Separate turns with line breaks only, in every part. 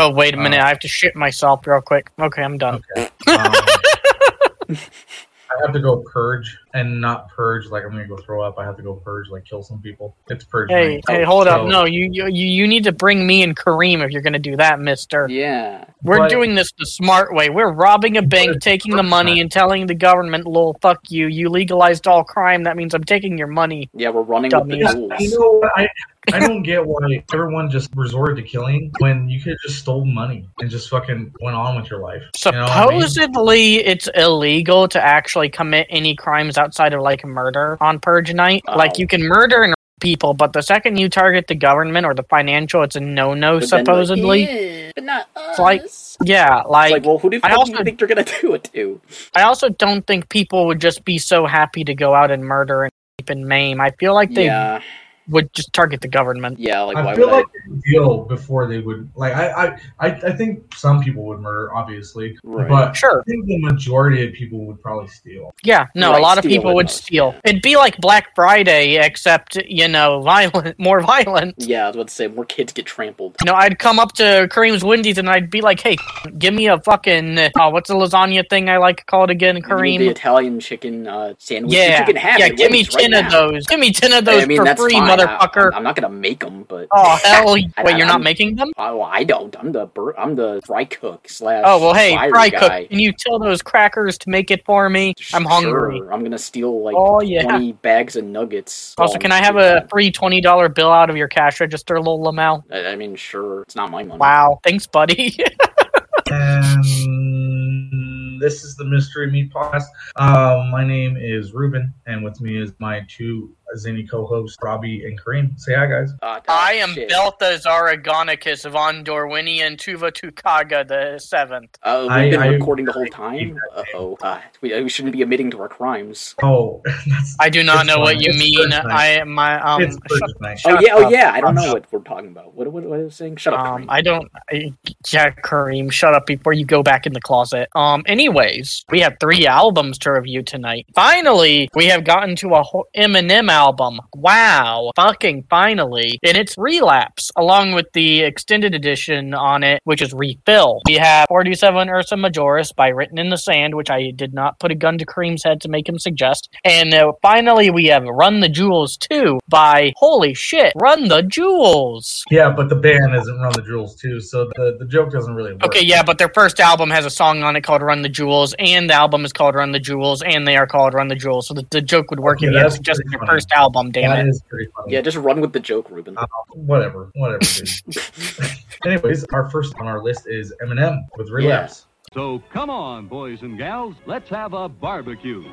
Oh, wait a minute. I have to shit myself real quick. Okay, I'm done.
Okay. Um, I have to go purge and not purge like I'm gonna go throw up. I have to go purge like kill some people. It's purge.
Hey,
night.
hey, hold up. No, you, you you you need to bring me and Kareem if you're going to do that, mister.
Yeah.
We're
But-
doing this the smart way. We're robbing a bank, taking the money,
time.
and telling the government, lol, fuck you. You legalized all crime. That means I'm taking your money.
Yeah, we're running
Dummies.
with the rules.
You know, what? I I don't get why everyone just resorted to killing when you could have just stole money and just fucking went on with your life. You know I mean?
Supposedly, it's illegal to actually commit any crimes outside of like murder on Purge Night.
Oh.
Like you can murder and people, but the second you target the government or the financial, it's a no-no.
But like,
supposedly,
"Yeah, but not us.
It's like- yeah. Like,
like, well, who do you
I also-
you think they're gonna do it to?
I also don't think people would just be so happy to go out and murder and rape and maim. I feel like they
yeah,
would just target the government.
yeah. Like,
I
why
feel
would
like they would deal before they would like. I, I I I think some people would murder, obviously,
Right.
but
Sure.
I think the majority of people would probably steal.
Yeah, no,
Right,
a lot of people would
most,
steal. It'd be like Black Friday, except you know, violent, more violent.
Yeah, I was about to say more kids get trampled.
You know, I'd come up to Kareem's Wendy's and I'd be like, "Hey, give me a fucking uh, what's the lasagna thing I like to call it again,
Give me the Italian chicken uh, sandwich.
Yeah,
you can have
yeah, give me
Wendy's right
ten of
now.
those. Give me ten of those
I mean,
for
that's
free,
fine. I-
motherfucker.
I'm, I'm not gonna make them, but
oh hell!
I-
Wait, you're not
I'm-
making them?
Oh, I don't. I'm the bur- I'm the fry cook slash.
Oh well, hey,
fry
fry
guy.
cook, can you tell those crackers to make it for me? I'm hungry.
Sure, I'm gonna steal like
Oh, yeah.
20 bags of nuggets.
Also, can I have a free twenty dollar bill out of your cash register, lol Lamel?
I, I mean, sure. It's not my money.
Wow, thanks, buddy.
And this is the Mystery Meat Podcast. Um, my name is Ruben, and with me is my two zany co-hosts, Robbie and Kareem. Say hi, guys.
Uh,
I am
shit.
Balthazar Agonicus of Andorwinian Tuva Tukaga the Seventh.
Uh, we've
I-
been
I-
recording the whole time. Uh oh. Uh, we, we shouldn't be admitting to our crimes.
Oh,
I do not
It's
know what you
It's
mean.
Thursday.
I my um.
it's
shut-
Thursday night.
Shut
oh yeah. Oh
up.
yeah. I don't know what we're talking about. What what, what I was saying? Shut up.
Um,
Kareem.
I don't. I, yeah, Kareem, shut up before you go back in the closet. Um. Anyways, we have three albums to review tonight. Finally, we have gotten to a whole Eminem album. Wow, fucking finally, and it's Relapse, along with the extended edition on it, which is Refill. We have 47 Ursae Majoris by Written in the Sand, which I did not put a gun to Kareem's head to make him suggest. And uh, finally, we have Run the Jewels 2 by Holy shit, Run the Jewels.
Yeah, but the band isn't Run the Jewels 2, so the, the joke doesn't really work.
Okay, yeah, but their first album has a song on it called Run the Jewels, and the album is called Run the Jewels, and they are called Run the Jewels. So the, the joke would work
Okay,
if you had suggested your
funny.
First album, damn
That
it.
is pretty funny.
yeah, just run with the joke, Ruben.
Uh, whatever, whatever. Anyways, our first on our list is Eminem with Relapse.
So come on, boys and gals, let's have a barbecue.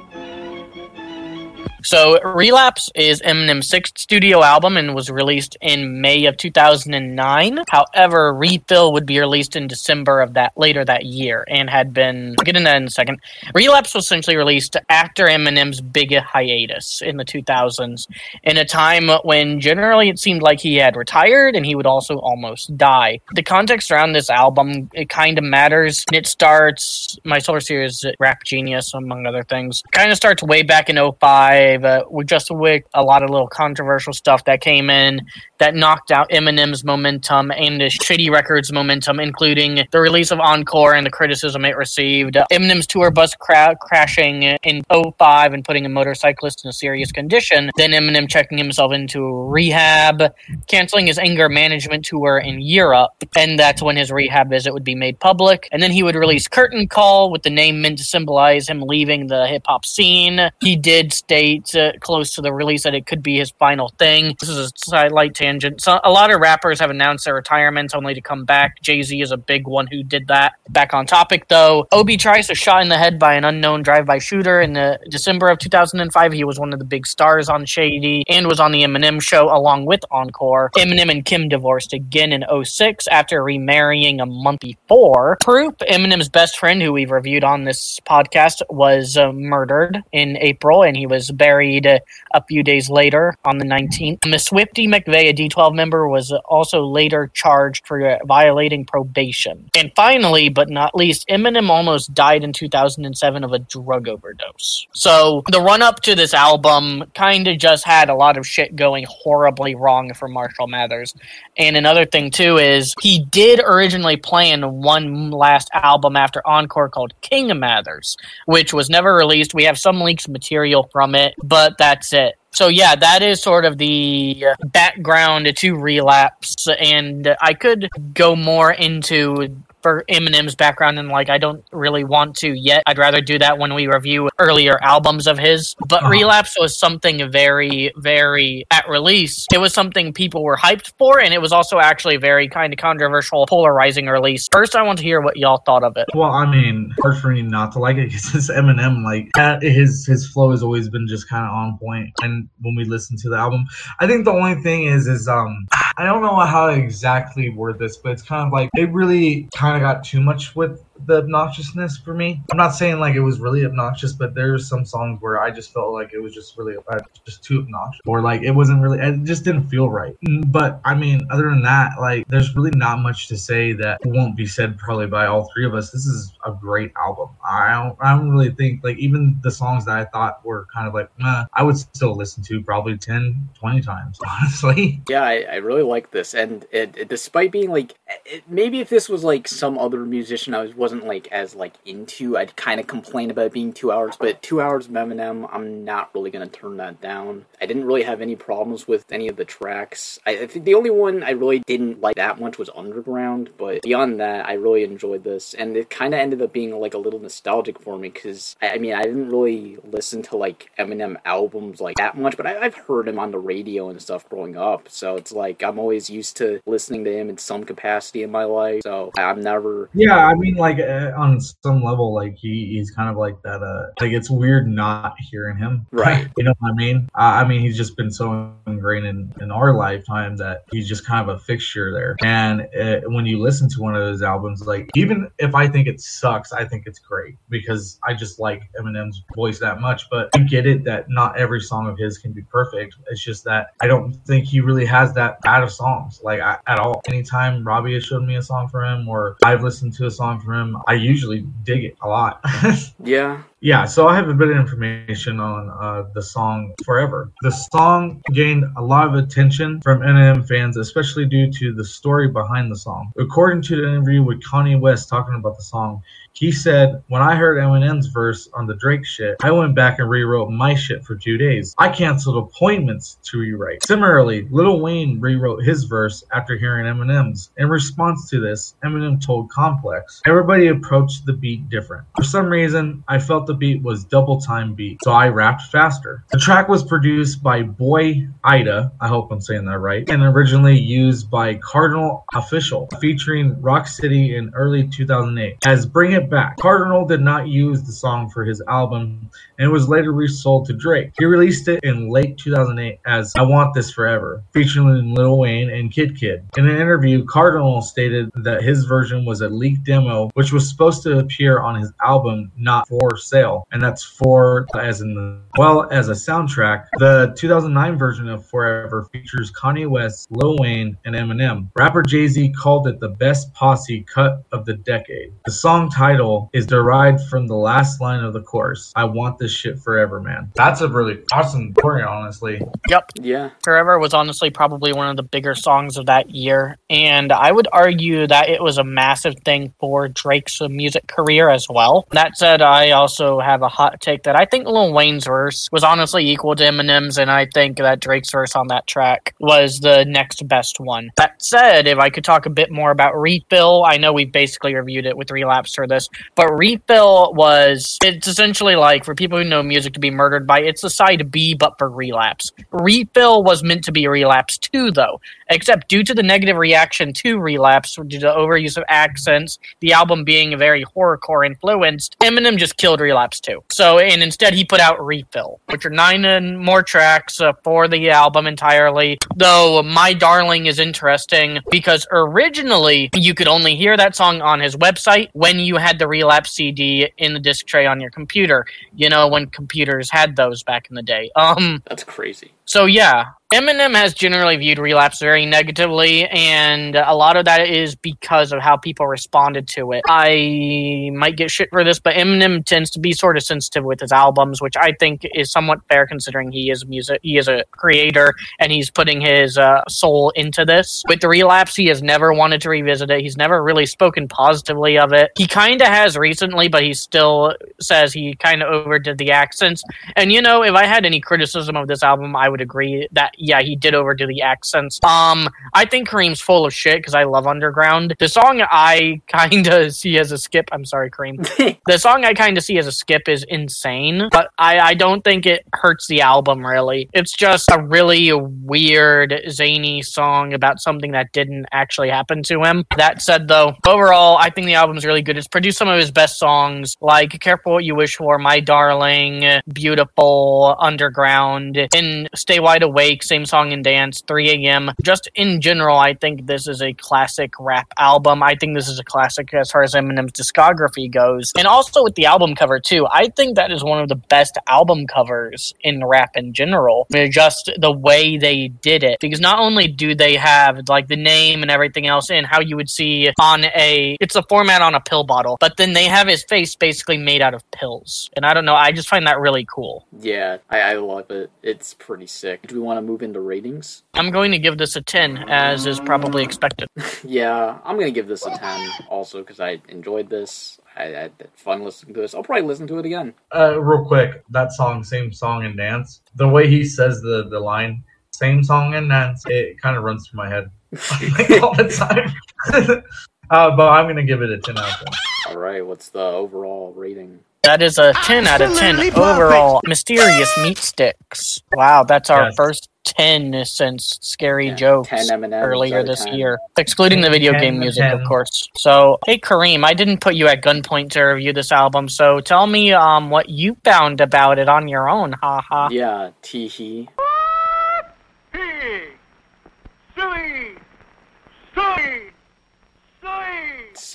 So Relapse is Eminem's sixth studio album and was released in May of 2009. However, Refill would be released in December of that later that year and had been I'll get into that in a second. Relapse was essentially released after Eminem's big hiatus in the 2000s, in a time when generally it seemed like he had retired and he would also almost die. The context around this album it kind of matters. It starts my Solar Series Rap Genius, among other things. Kind of starts way back in 05 uh, with just with a lot of little controversial stuff that came in that knocked out Eminem's momentum and the Shady Records momentum, including the release of Encore and the criticism it received. Eminem's tour bus cra- crashing in 05 and putting a motorcyclist in a serious condition. Then Eminem checking himself into rehab, canceling his anger management tour in Europe, and that's when his rehab visit would be made public. And then he would release Curtain Call with the name meant to symbolize him leaving the hip hop scene. He did state uh, close to the release that it could be his final thing. This is a slight tangent. So a lot of rappers have announced their retirements only to come back. Jay Z is a big one who did that. Back on topic though, Obi Trice was shot in the head by an unknown drive-by shooter in the December of 2005. He was one of the big stars on Shady and was on the Eminem show along with Encore. Eminem and Kim divorced again in 06 after remarrying a month before. Proof, Eminem's best friend, who we've reviewed on this podcast, was uh, murdered in April, and he was buried buried a few days later on the 19th. Miss Swifty McVay, a D12 member, was also later charged for uh, violating probation. And finally, but not least, Eminem almost died in 2007 of a drug overdose. So the run up to this album kind of just had a lot of shit going horribly wrong for Marshall Mathers. And another thing, too, is he did originally plan one last album after Encore called King Mathers, which was never released. We have some leaks material from it, but that's it. So yeah, that is sort of the background to relapse, and I could go more into for Eminem's background, and like I don't really want to yet. I'd rather do that when we review earlier albums of his. But uh-huh. Relapse was something very, very at release. It was something people were hyped for, and it was also actually very kind of controversial, polarizing release. First, I want to hear what y'all thought of it.
Well, I mean, hard for me not to like it because Eminem, like his his flow has always been just kind of on point. And when we listen to the album, I think the only thing is, is um, I don't know how to exactly word this, but it's kind of like it really kind of got too much with the obnoxiousness for me. I'm not saying like it was really obnoxious, but there's some songs where I just felt like it was just really uh, just too obnoxious, or like it wasn't really, it just didn't feel right. But I mean, other than that, like there's really not much to say that won't be said probably by all three of us. This is a great album. I don't, I don't really think like even the songs that I thought were kind of like, I would still listen to probably 10, 20 times, honestly.
Yeah, I, I really like this, and it, it, despite being like, it, maybe if this was like some other musician I was wasn't like as like into. I'd kind of complain about being two hours, but two hours of Eminem, I'm not really gonna turn that down. I didn't really have any problems with any of the tracks. I, I think the only one I really didn't like that much was Underground, but beyond that, I really enjoyed this, and it kind of ended up being like a little nostalgic for me because I, I, mean I didn't really listen to like Eminem albums like that much, but I, I've heard him on the radio and stuff growing up, so it's like I'm always used to listening to him in some capacity in my life. So I'm never
yeah. I mean like uh, on some level, like he, he's kind of like that. Uh, like it's weird not hearing him.
Right.
you know what I mean? Uh, I mean, he's just been so ingrained in, in our lifetime that he's just kind of a fixture there. And uh, when you listen to one of those albums, like even if I think it sucks, I think it's great because I just like Eminem's voice that much. But I get it that not every song of his can be perfect. It's just that I don't think he really has that bad of songs, like I, at all. Anytime Robbie has showed me a song for him or I've listened to a song for him, I usually dig it a lot.
yeah.
Yeah, so I have a bit of information on uh, the song Forever. The song gained a lot of attention from Eminem fans, especially due to the story behind the song. According to the interview with Kanye West talking about the song, he said, When I heard Eminem's verse on the Drake shit, I went back and rewrote my shit for two days. I canceled appointments to rewrite. Similarly, Lil Wayne rewrote his verse after hearing Eminem's. In response to this, Eminem told Complex, Everybody approached the beat different. For some reason, I felt the beat was double time beat, so I rapped faster. The track was produced by Boy Ida, I hope I'm saying that right, and originally used by Kardinal Offishall, featuring Rock City in early 2008. As Bring It back. Kardinal did not use the song for his album and was later resold to Drake. He released it in late 2008 as I Want This Forever, featuring Lil Wayne and Kidd Kidd. In an interview, Kardinal stated that his version was a leaked demo which was supposed to appear on his album Not For Sale, and that's for as in the well as a soundtrack. The 2009 version of Forever features Kanye West, Lil Wayne, and Eminem. Rapper Jay-Z called it the best posse cut of the decade. The song title title is derived from the last line of the chorus. I want this shit forever, man. That's a really awesome story, honestly.
Yep.
Yeah.
Forever was honestly probably one of the bigger songs of that year. And I would argue that it was a massive thing for Drake's music career as well. That said, I also have a hot take that I think Lil Wayne's verse was honestly equal to Eminem's, and I think that Drake's verse on that track was the next best one. That said, if I could talk a bit more about Refill, I know we've basically reviewed it with Relapse for this but Refill was it's essentially like for people who know music to be murdered by it's the side B but for relapse. Refill was meant to be relapse too though. except due to the negative reaction to Relapse, due to overuse of accents, the album being a very horrorcore influenced, Eminem just killed Relapse too. So, and instead he put out Refill, which are nine and more tracks uh, for the album entirely. Though My Darling is interesting because originally you could only hear that song on his website when you had the Relapse CD in the disc tray on your computer. You know, when computers had those back in the day. Um,
That's crazy.
So yeah, Eminem has generally viewed relapse very negatively, and a lot of that is because of how people responded to it. I might get shit for this, but Eminem tends to be sort of sensitive with his albums, which I think is somewhat fair considering he is music, he is a creator, and he's putting his uh, soul into this. With the relapse, he has never wanted to revisit it. He's never really spoken positively of it. He kind of has recently, but he still says he kind of overdid the accents. And you know, if I had any criticism of this album, I would agree that yeah, he did overdo the accents. Um, I think Kareem's full of shit because I love Underground. The song I kind of see as a skip. I'm sorry, Kareem. the song I kind of see as a skip is insane, but I, I don't think it hurts the album really. It's just a really weird, zany song about something that didn't actually happen to him. That said, though, overall, I think the album's really good. It's produced some of his best songs, like Careful What You Wish For, My Darling, Beautiful, Underground, and Stay Wide Awake, same song and dance, 3 a.m. Just in general, I think this is a classic rap album. I think this is a classic as far as Eminem's discography goes. And also with the album cover, too. I think that is one of the best album covers in rap in general. I mean, just the way they did it. Because not only do they have like the name and everything else in how you would see on a it's a format on a pill bottle, but then they have his face basically made out of pills. And I don't know, I just find that really cool.
Yeah, I, I love it. It's pretty sick. Do we want to move into ratings?
I'm going to give this a 10, as is probably expected.
Yeah, I'm gonna give this a ten also because I enjoyed this. I, I had fun listening to this. I'll probably listen to it again.
Uh, real quick, that song, same song and dance. The way he says the the line, same song and dance, it kind of runs through my head all the time. uh, but I'm gonna give it a ten out of ten.
All right, what's the overall rating?
That is a 10 out of 10
Absolutely
overall. Mysterious Meat Sticks. Wow, that's our
Yes.
first 10 since Scary
Yeah,
Jokes
10 M&Ms
earlier this
10.
year, excluding the video game music, of course. So, hey Kareem, I didn't put you at gunpoint to review this album, so tell me um what you found about it on your own. Ha ha.
Yeah, teehee.
Hey,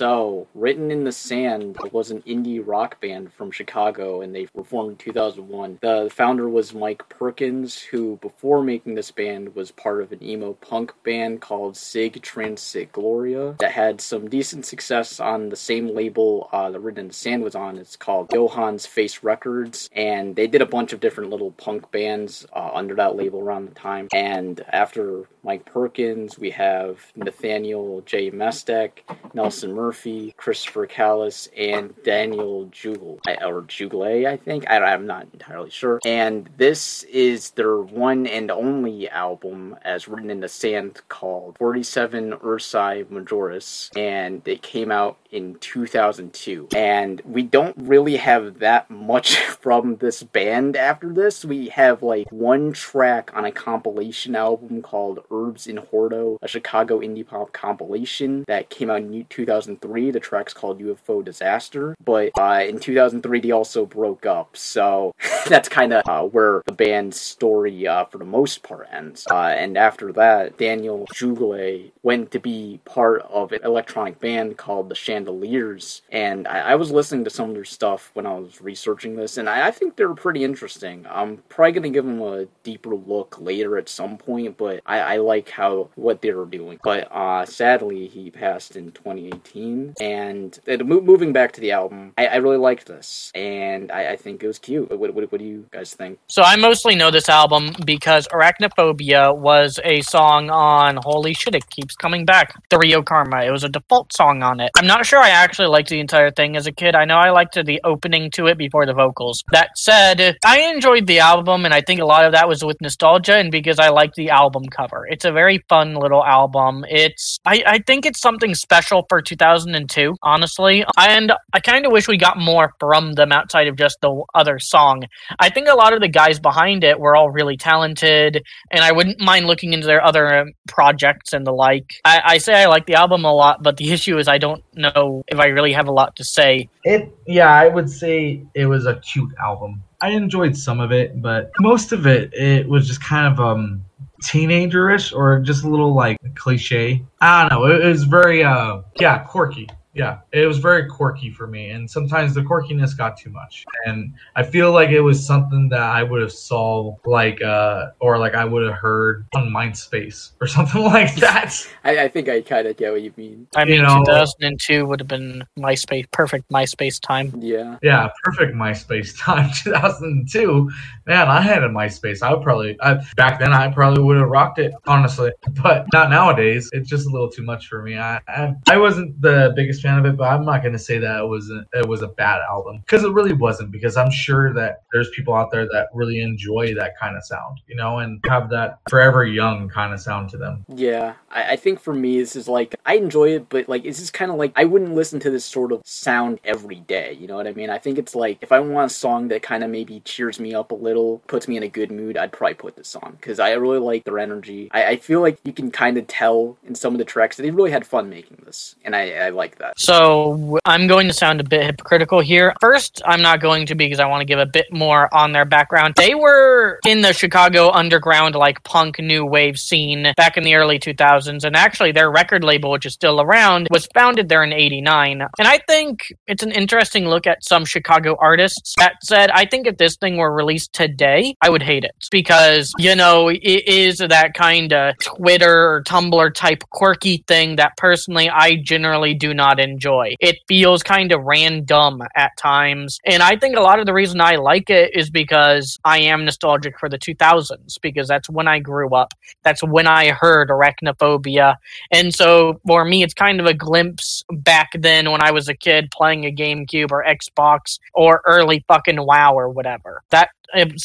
So, Written in the Sand was an indie rock band from Chicago, and they were formed in 2001. The founder was Mike Perkins, who, before making this band, was part of an emo punk band called Sic Transit Gloria that had some decent success on the same label uh, that Written in the Sand was on. It's called Johann's Face Records, and they did a bunch of different little punk bands uh, under that label around the time. And after Mike Perkins, we have Nathaniel J. Mestek, Nelson Murphy, Christopher Callis, and Daniel Jugal, or Jugle, I think. I, I'm not entirely sure. And this is their one and only album, as written in the sand, called 47 Ursae Majoris, and it came out in 2002. And we don't really have that much from this band after this. We have like one track on a compilation album called Herbs in Hordo, a Chicago indie pop compilation that came out in 2003. The track's called UFO Disaster. But uh, in 2003, they also broke up. So that's kind of uh, where the band's story, uh, for the most part, ends. Uh, and after that, Daniel Jugle went to be part of an electronic band called the Chandeliers. And I, I was listening to some of their stuff when I was researching this, and I, I think they're pretty interesting. I'm probably to give them a deeper look later at some point, but I, I like how what they were doing. But uh, sadly, he passed in 2018. And uh, mo- moving back to the album, I, I really liked this, and I, I think it was cute. What, what, what do you guys think?
So I mostly know this album because Arachnophobia was a song on Holy Shit, It Keeps Coming Back, the Rio Karma. It was a default song on it. I'm not sure I actually liked the entire thing as a kid. I know I liked the opening to it before the vocals. That said, I enjoyed the album, and I think a lot of that was with nostalgia and because I liked the album cover. It's a very fun little album. It's I, I think it's something special for 2002, honestly. And I kind of wish we got more from them outside of just the other song. I think a lot of the guys behind it were all really talented, and I wouldn't mind looking into their other um, projects and the like. I, I say I like the album a lot, but the issue is I don't know if I really have a lot to say.
It yeah, I would say it was a cute album. I enjoyed some of it, but most of it it was just kind of um teenagerish or just a little like cliche. I don't know. It, was very uh yeah, quirky. Yeah, it was very quirky for me, and sometimes the quirkiness got too much. And I feel like it was something that I would have saw, like, uh, or like I would have heard on MindSpace or something like that.
I, I think I kind of get what you mean.
I
You
mean,
know-
2002 would have been MySpace, perfect MySpace time.
Yeah.
Yeah, perfect MySpace time. 2002, man, I had a MySpace. I would probably I, back then I probably would have rocked it, honestly. But not nowadays. It's just a little too much for me. I I, I wasn't the biggest fan of it, but I'm not going to say that it was a, it was a bad album because it really wasn't. Because I'm sure that there's people out there that really enjoy that kind of sound, you know, and have that forever young kind of sound to them.
Yeah, I, I think for me, this is like I enjoy it, but like it's just kind of like I wouldn't listen to this sort of sound every day. You know what I mean? I think it's like if I want a song that kind of maybe cheers me up a little, puts me in a good mood, I'd probably put this on because I really like their energy. I, I feel like you can kind of tell in some of the tracks that they really had fun making this, and I, I like that.
So I'm going to sound a bit hypocritical here. First, I'm not going to be because I want to give a bit more on their background. They were in the Chicago underground, like punk new wave scene back in the early 2000s, and actually their record label, which is still around, was founded there in '89. And I think it's an interesting look at some Chicago artists. That said, I think if this thing were released today, I would hate it because you know it is that kind of Twitter or Tumblr type quirky thing that personally I generally do not enjoy. It feels kind of random at times, and I think a lot of the reason I like it is because I am nostalgic for the 2000s because that's when I grew up. That's when I heard Arachnophobia, and so for me, it's kind of a glimpse back then when I was a kid playing a GameCube or Xbox or early fucking WoW or whatever. That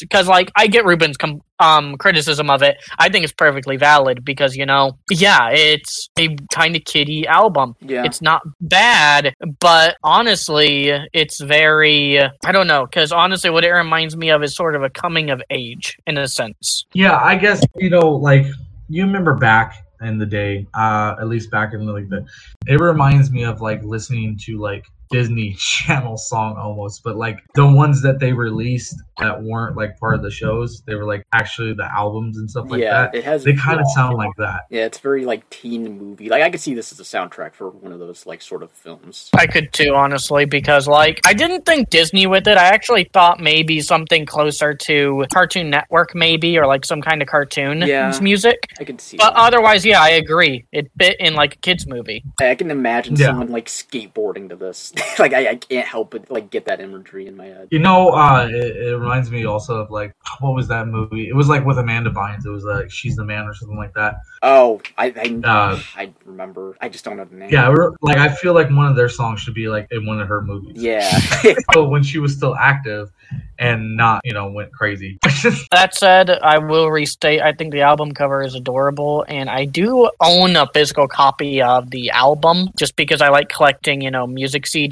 because like I get Ruben's com- um criticism of it. I think it's perfectly valid because you know, yeah, it's a kind of kiddie album.
Yeah.
It's not bad, but honestly, it's very I don't know because honestly, what it reminds me of is sort of a coming of age in a sense.
Yeah, I guess you know, like you remember back in the day, uh, at least back in the, like the, it reminds me of like listening to like Disney Channel song almost, but like the ones that they released that weren't like part of the shows, they were like actually the albums and stuff like
yeah,
that.
it has.
They kind of sound like that.
Yeah, it's very like teen movie. Like I could see this as a soundtrack for one of those like sort of films.
I could too, honestly, because like I didn't think Disney with it. I actually thought maybe something closer to Cartoon Network, maybe, or like some kind of cartoon
Yeah.
music.
I could see.
But
that.
otherwise, yeah, I agree. It fit in like a kids movie.
I can imagine
Yeah.
someone like skateboarding to this. like I, I can't help but like get that imagery in my head.
You know, uh, it, it reminds me also of like what was that movie? It was like with Amanda Bynes. It was like She's the Man or something like that.
Oh, I I,
Uh,
I remember. I just don't know the name.
Yeah, like I feel like one of their songs should be like in one of her movies.
Yeah.
So when she was still active and not, you know, went crazy.
That said, I will restate. I think the album cover is adorable, and I do own a physical copy of the album just because I like collecting, you know, music CDs.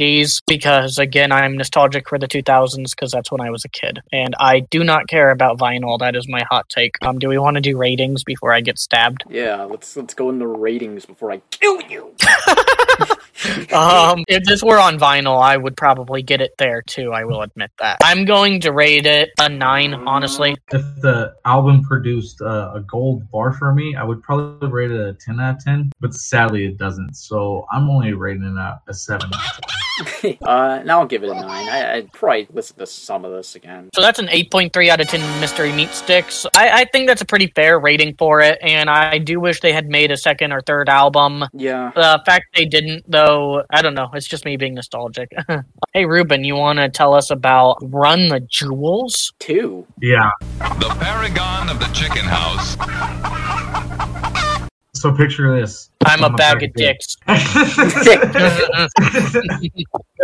Because again, I'm nostalgic for the 2000s because that's when I was a kid, and I do not care about vinyl. That is my hot take. Um, do we want to do ratings before I get stabbed?
yeah. Let's let's go into ratings before I kill you.
Um, if this were on vinyl, I would probably get it there too. I will admit that. I'm going to rate it a nine, honestly.
if the album produced uh, a gold bar for me, I would probably rate it a 10 out of 10, but sadly it doesn't. So I'm only rating it a, a 7 out of 10.
uh, now I'll give it a nine. I, I'd probably listen to some of this again.
So that's an 8.3 out of 10 mystery meat sticks. I, I think that's a pretty fair rating for it, and I do wish they had made a second or third album.
Yeah.
The fact they didn't, though, I don't know. It's just me being nostalgic. hey, Ruben, you want to tell us about Run the Jewels?
Two.
Yeah.
The paragon of the chicken house.
So picture this.
I'm a bag of dicks.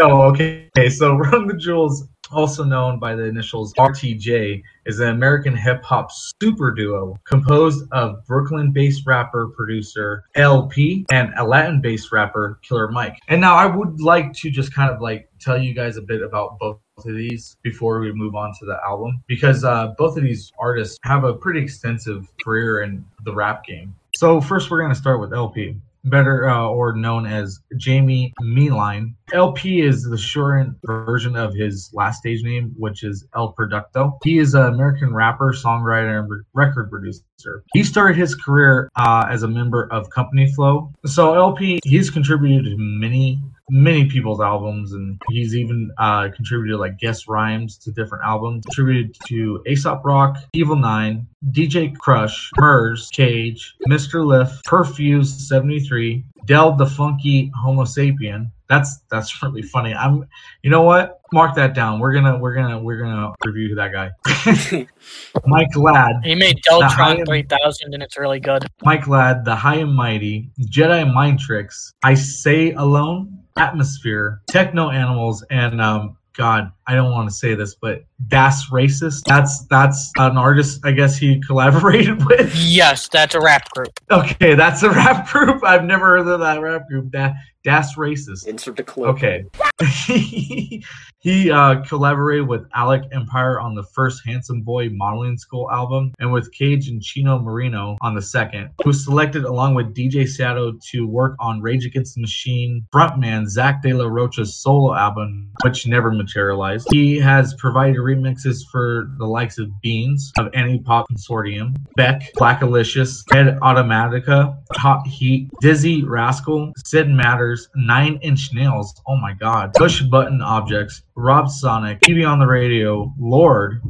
oh, okay. Okay, so Run the Jewels, also known by the initials RTJ, is an American hip hop super duo composed of Brooklyn based rapper producer El-P and a Latin based rapper Killer Mike. And now I would like to just kind of like tell you guys a bit about both of these before we move on to the album because uh, both of these artists have a pretty extensive career in the rap game. So first, we're going to start with El-P better uh, or known as Jaime Meline. El-P is the shortened version of his last stage name, which is El Producto. He is an American rapper, songwriter, and record producer. He started his career uh, as a member of Company Flow. So El-P, he's contributed to many many people's albums and he's even uh, contributed like guest rhymes to different albums. Contributed to aesop rock evil nine DJ Krush murs cage mr lift Prefuse 73 del the funky homo sapien. That's that's really funny. I'm you know what? Mark that down. We're gonna we're gonna we're gonna review that guy. Mike ladd.
He made Deltron 3000 and it's really good.
Mike Ladd, The High and Mighty, Jedi Mind Tricks, I Say Alone, Atmosphere, Techno Animals, and um, God, I don't want to say this, but Das Racist. That's that's an artist I guess he collaborated with.
Yes, that's a rap group.
Okay, that's a rap group. I've never heard of that rap group. Da- Das Racist.
Insert the clip.
Okay. he uh, collaborated with Alec Empire on the first Handsome Boy Modeling School album and with Cage and Chino Moreno on the second, who was selected along with DJ Sato to work on Rage Against the Machine frontman Zach De La Rocha's solo album, which never materialized. He has provided remixes for the likes of Beans, of Anti Pop Consortium, Beck, Blackalicious, Ed Automatica, Hot Heat, Dizzee Rascal, Sid Matters, Nine Inch Nails, oh my god, Push Button Objects, Rob Sonic, TV on the Radio, Lord,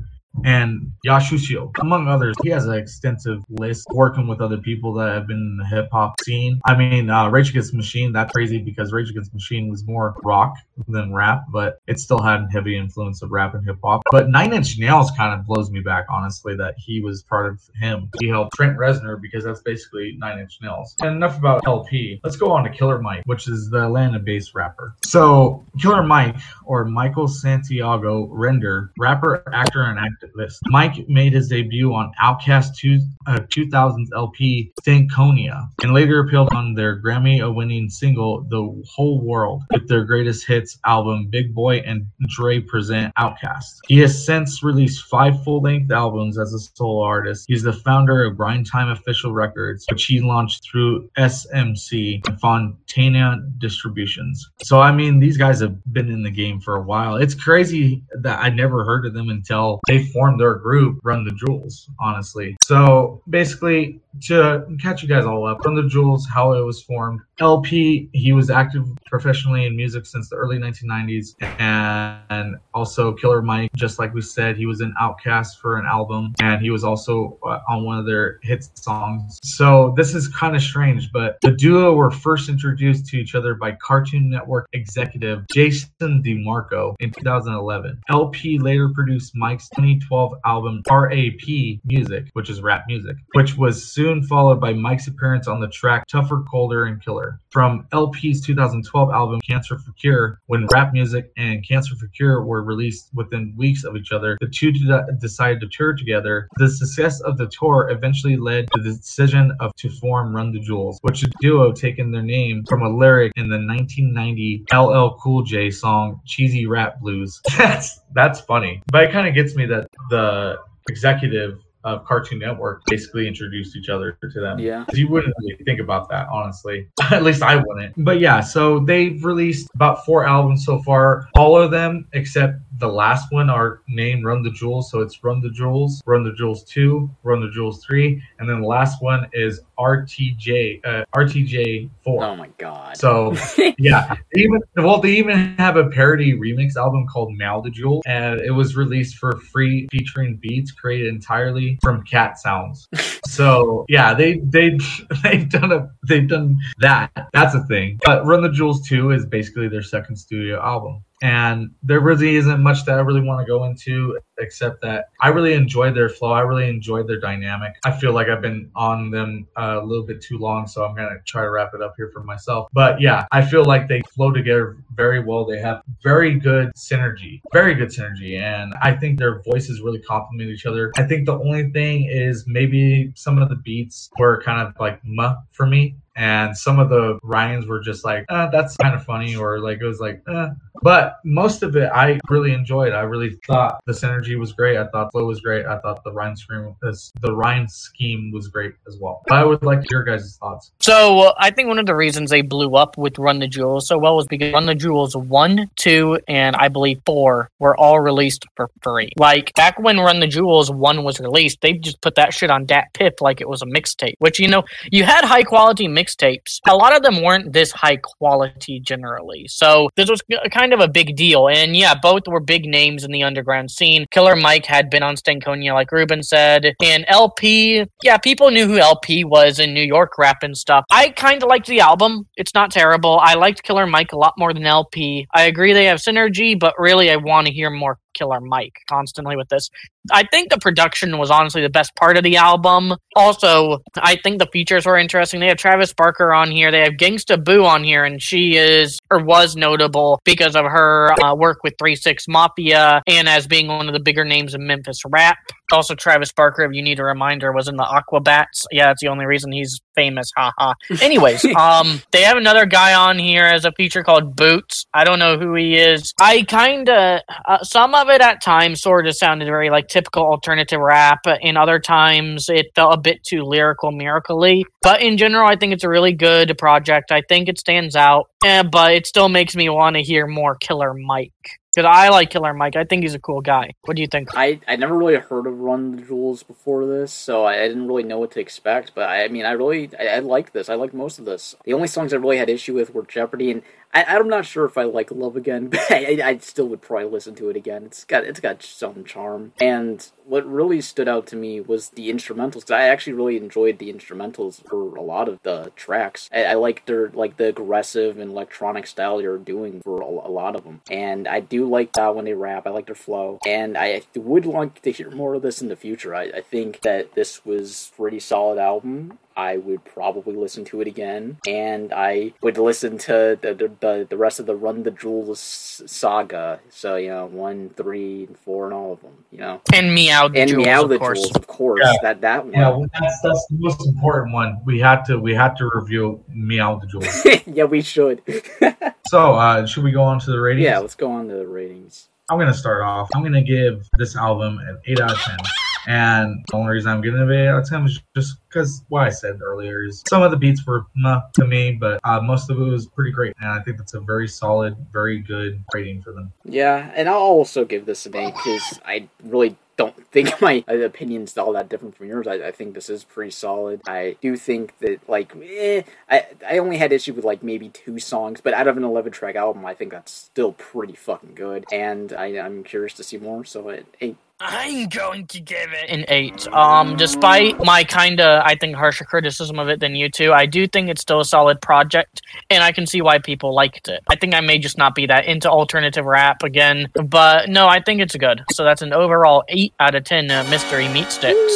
and Yashushio, among others. He has an extensive list working with other people that have been in the hip hop scene. I mean, uh, Rage Against Machine, that's crazy because Rage Against Machine was more rock than rap, but it still had heavy influence of rap and hip hop. But Nine Inch Nails kind of blows me back, honestly, that he was part of him. He helped Trent Reznor because that's basically Nine Inch Nails. And enough about El-P. Let's go on to Killer Mike, which is the Atlanta based rapper. So, Killer Mike, or Michael Santiago Render, rapper, actor, and activist. Mike made his debut on Outkast two, uh, 2000's LP Stankonia and later appeared on their Grammy winning single The Whole World with their greatest hits album Big Boi and Dre Present Outkast. He has since released five full length albums as a solo artist. He's the founder of Grind Time Official Records, which he launched through SMC and Fontana Distributions. So, I mean, these guys have been in the game for a while. It's crazy that I never heard of them until they formed their group, Run the Jewels, honestly. So, basically, to catch you guys all up, Run the Jewels, how it was formed. El-P, he was active professionally in music since the early 1990s, and also Killer Mike, just like we said, he was in Outkast for an album, and he was also uh, on one of their hit songs. So this is kind of strange, but the duo were first introduced to each other by Cartoon Network executive Jason DeMarco in 2011. El-P later produced Mike's 2012 album RAP Music, which is rap music, which was soon followed by Mike's appearance on the track Tougher, Colder, and Killer. From El-P's 2012 album Cancer for Cure, when rap music and Cancer for Cure were released within weeks of each other, the two de- decided to tour together. The success of the tour eventually led to the decision of to form Run the Jewels, which the duo taken their name from a lyric in the 1990 LL Cool J song "Cheesy Rat Blues." That's that's funny, but it kind of gets me that the executive of Cartoon Network basically introduced each other to them.
Yeah.
You wouldn't really think about that, honestly. At least I wouldn't. But yeah, so they've released about four albums so far. All of them, except the last one, are named Run the Jewels. So it's Run the Jewels, Run the Jewels 2, Run the Jewels 3, and then the last one is RTJ, uh, RTJ 4.
Oh my god.
So yeah, even well, they even have a parody remix album called Meow the Jewel, and it was released for free, featuring beats created entirely from cat sounds. So yeah, they they they've done a they've done that. That's a thing. But Run the Jewels two is basically their second studio album. And there really isn't much that I really want to go into except that I really enjoyed their flow. I really enjoyed their dynamic. I feel like I've been on them uh, a little bit too long, so I'm gonna try to wrap it up here for myself. But yeah, I feel like they flow together very well. They have very good synergy, very good synergy, and I think their voices really complement each other. I think the only thing is maybe some of the beats were kind of like muh for me and some of the Ryans were just like, uh, that's kind of funny, or like it was like, eh. but most of it I really enjoyed. I really thought the synergy was great. I thought flow was great. I thought the rhyme scheme, the rhyme scheme was great as well. I would like your guys' thoughts.
So uh, I think one of the reasons they blew up with Run the Jewels so well was because Run the Jewels one, two, and I believe four were all released for free. Like back when Run the Jewels one was released, they just put that shit on DatPiff like it was a mixtape. Which you know, you had high quality mixtapes, a lot of them weren't this high quality generally. So this was kind of a big deal. And yeah, both were big names in the underground scene. Killer Mike had been on Stankonia, like Ruben said. And El-P, yeah, people knew who El-P was in New York rap and stuff. I kind of liked the album. It's not terrible. I liked Killer Mike a lot more than El-P. I agree they have synergy, but really I want to hear more Killer Mike constantly with this. I think the production was honestly the best part of the album. Also, I think the features were interesting. They have Travis Barker on here. They have Gangsta Boo on here, and she is or was notable because of her uh, work with Three Six Mafia and as being one of the bigger names in Memphis rap. Also, Travis Barker, if you need a reminder, was in the Aquabats. Yeah, that's the only reason he's famous. Haha. Anyways, um, they have another guy on here as a feature called Boots. I don't know who he is. I kind of uh, some of it at times sort of sounded very like typical alternative rap. In other times, it felt a bit too lyrical, miracly. But in general, I think it's a really good project. I think it stands out, eh, but it still makes me want to hear more Killer Mike. Because I like Killer Mike. I think he's a cool guy. What do you think?
I, I never really heard of Run the Jewels before this, so I, I didn't really know what to expect. But I, I mean, I really I, I like this. I like most of this. The only songs I really had issue with were Jeopardy, and I, I'm not sure if I like Love Again, but I, I still would probably listen to it again. It's got it's got some charm. And what really stood out to me was the instrumentals. I actually really enjoyed the instrumentals for a lot of the tracks. I, I liked their like the aggressive and electronic style they're doing for a, a lot of them. And I do like that when they rap. I like their flow, and I would like to hear more of this in the future. I, I think that this was pretty solid album. I would probably listen to it again, and I would listen to the the, the rest of the Run the Jewels saga. So you know, one, three, and four, and all of them. You know,
and Meow the
and
Jewels,
Meow
of
the
course.
Jewels, of course.
Yeah.
That that one.
Yeah, well, that's that's the most important one. We had to we had to review Meow the Jewels.
yeah, we should.
so uh, should we go on to the ratings?
yeah, let's go on to the ratings.
I'm gonna start off. I'm gonna give this album an eight out of ten. And the only reason I'm giving it out of ten was just because what I said earlier is some of the beats were meh to me, but uh, most of it was pretty great. And I think that's a very solid, very good rating for them.
Yeah, and I'll also give this an eight because I really don't think my opinion's all that different from yours. I, I think this is pretty solid. I do think that like eh, I I only had issue with like maybe two songs, but out of an eleven track album, I think that's still pretty fucking good. And I, I'm curious to see more. So it, eight.
I'm going to give it an eight. Um, despite my kind of, I think, harsher criticism of it than you two, I do think it's still a solid project, and I can see why people liked it. I think I may just not be that into alternative rap again, but no, I think it's good. So that's an overall eight out of ten uh, mystery meat sticks.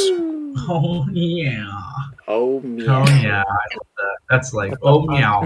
Oh yeah.
Oh me.
Oh yeah. That's like oh meow.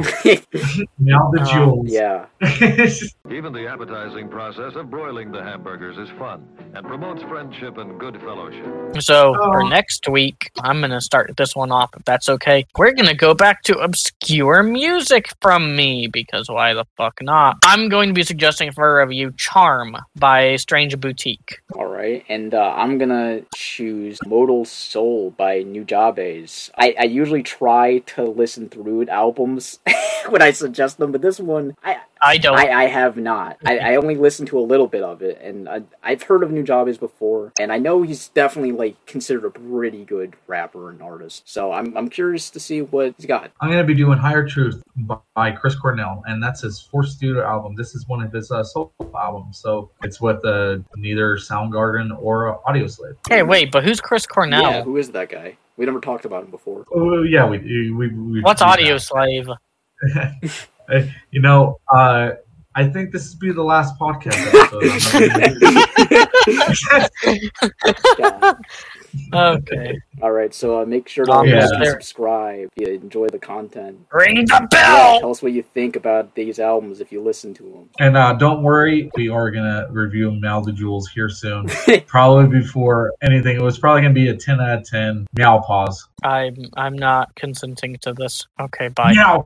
meow the
Um,
jewels.
yeah.
Even the appetizing process of broiling the hamburgers is fun and promotes friendship and good fellowship.
So for
Oh.
next week, I'm gonna start this one off if that's okay. We're gonna go back to obscure music from me because why the fuck not? I'm going to be suggesting for a review "Charm" by Strange Boutique.
All right, and uh, I'm gonna choose Modal Soul by Nujabes. I, I usually try to listen through albums when I suggest them, but this one I
I don't.
I, I have not. I, I only listened to a little bit of it, and I, I've heard of New Nujabes before, and I know he's definitely like considered a pretty good rapper and artist. So I'm I'm curious to see what he's got.
I'm gonna be doing Higher Truth by Chris Cornell, and that's his fourth studio album. This is one of his uh, solo albums, so it's with uh, neither Soundgarden or Audio Slave.
hey, wait, but who's Chris Cornell?
Yeah, who is that guy? We never talked about him before.
Oh yeah, we we, we, we
What's
we-
Audio Slave?
you know, uh, I think this would be the last podcast episode.
Yeah.
Okay.
All right, so uh, make sure to
Um,
yeah.
subscribe if you enjoy the content.
Ring the
Yeah,
bell.
tell us what you think about these albums if you listen to them.
and uh, don't worry, we are gonna review Meow the Jewels here soon. probably before anything. It was probably gonna be a ten out of ten. Meow pause.
I'm I'm not consenting to this. Okay, bye.
Meow.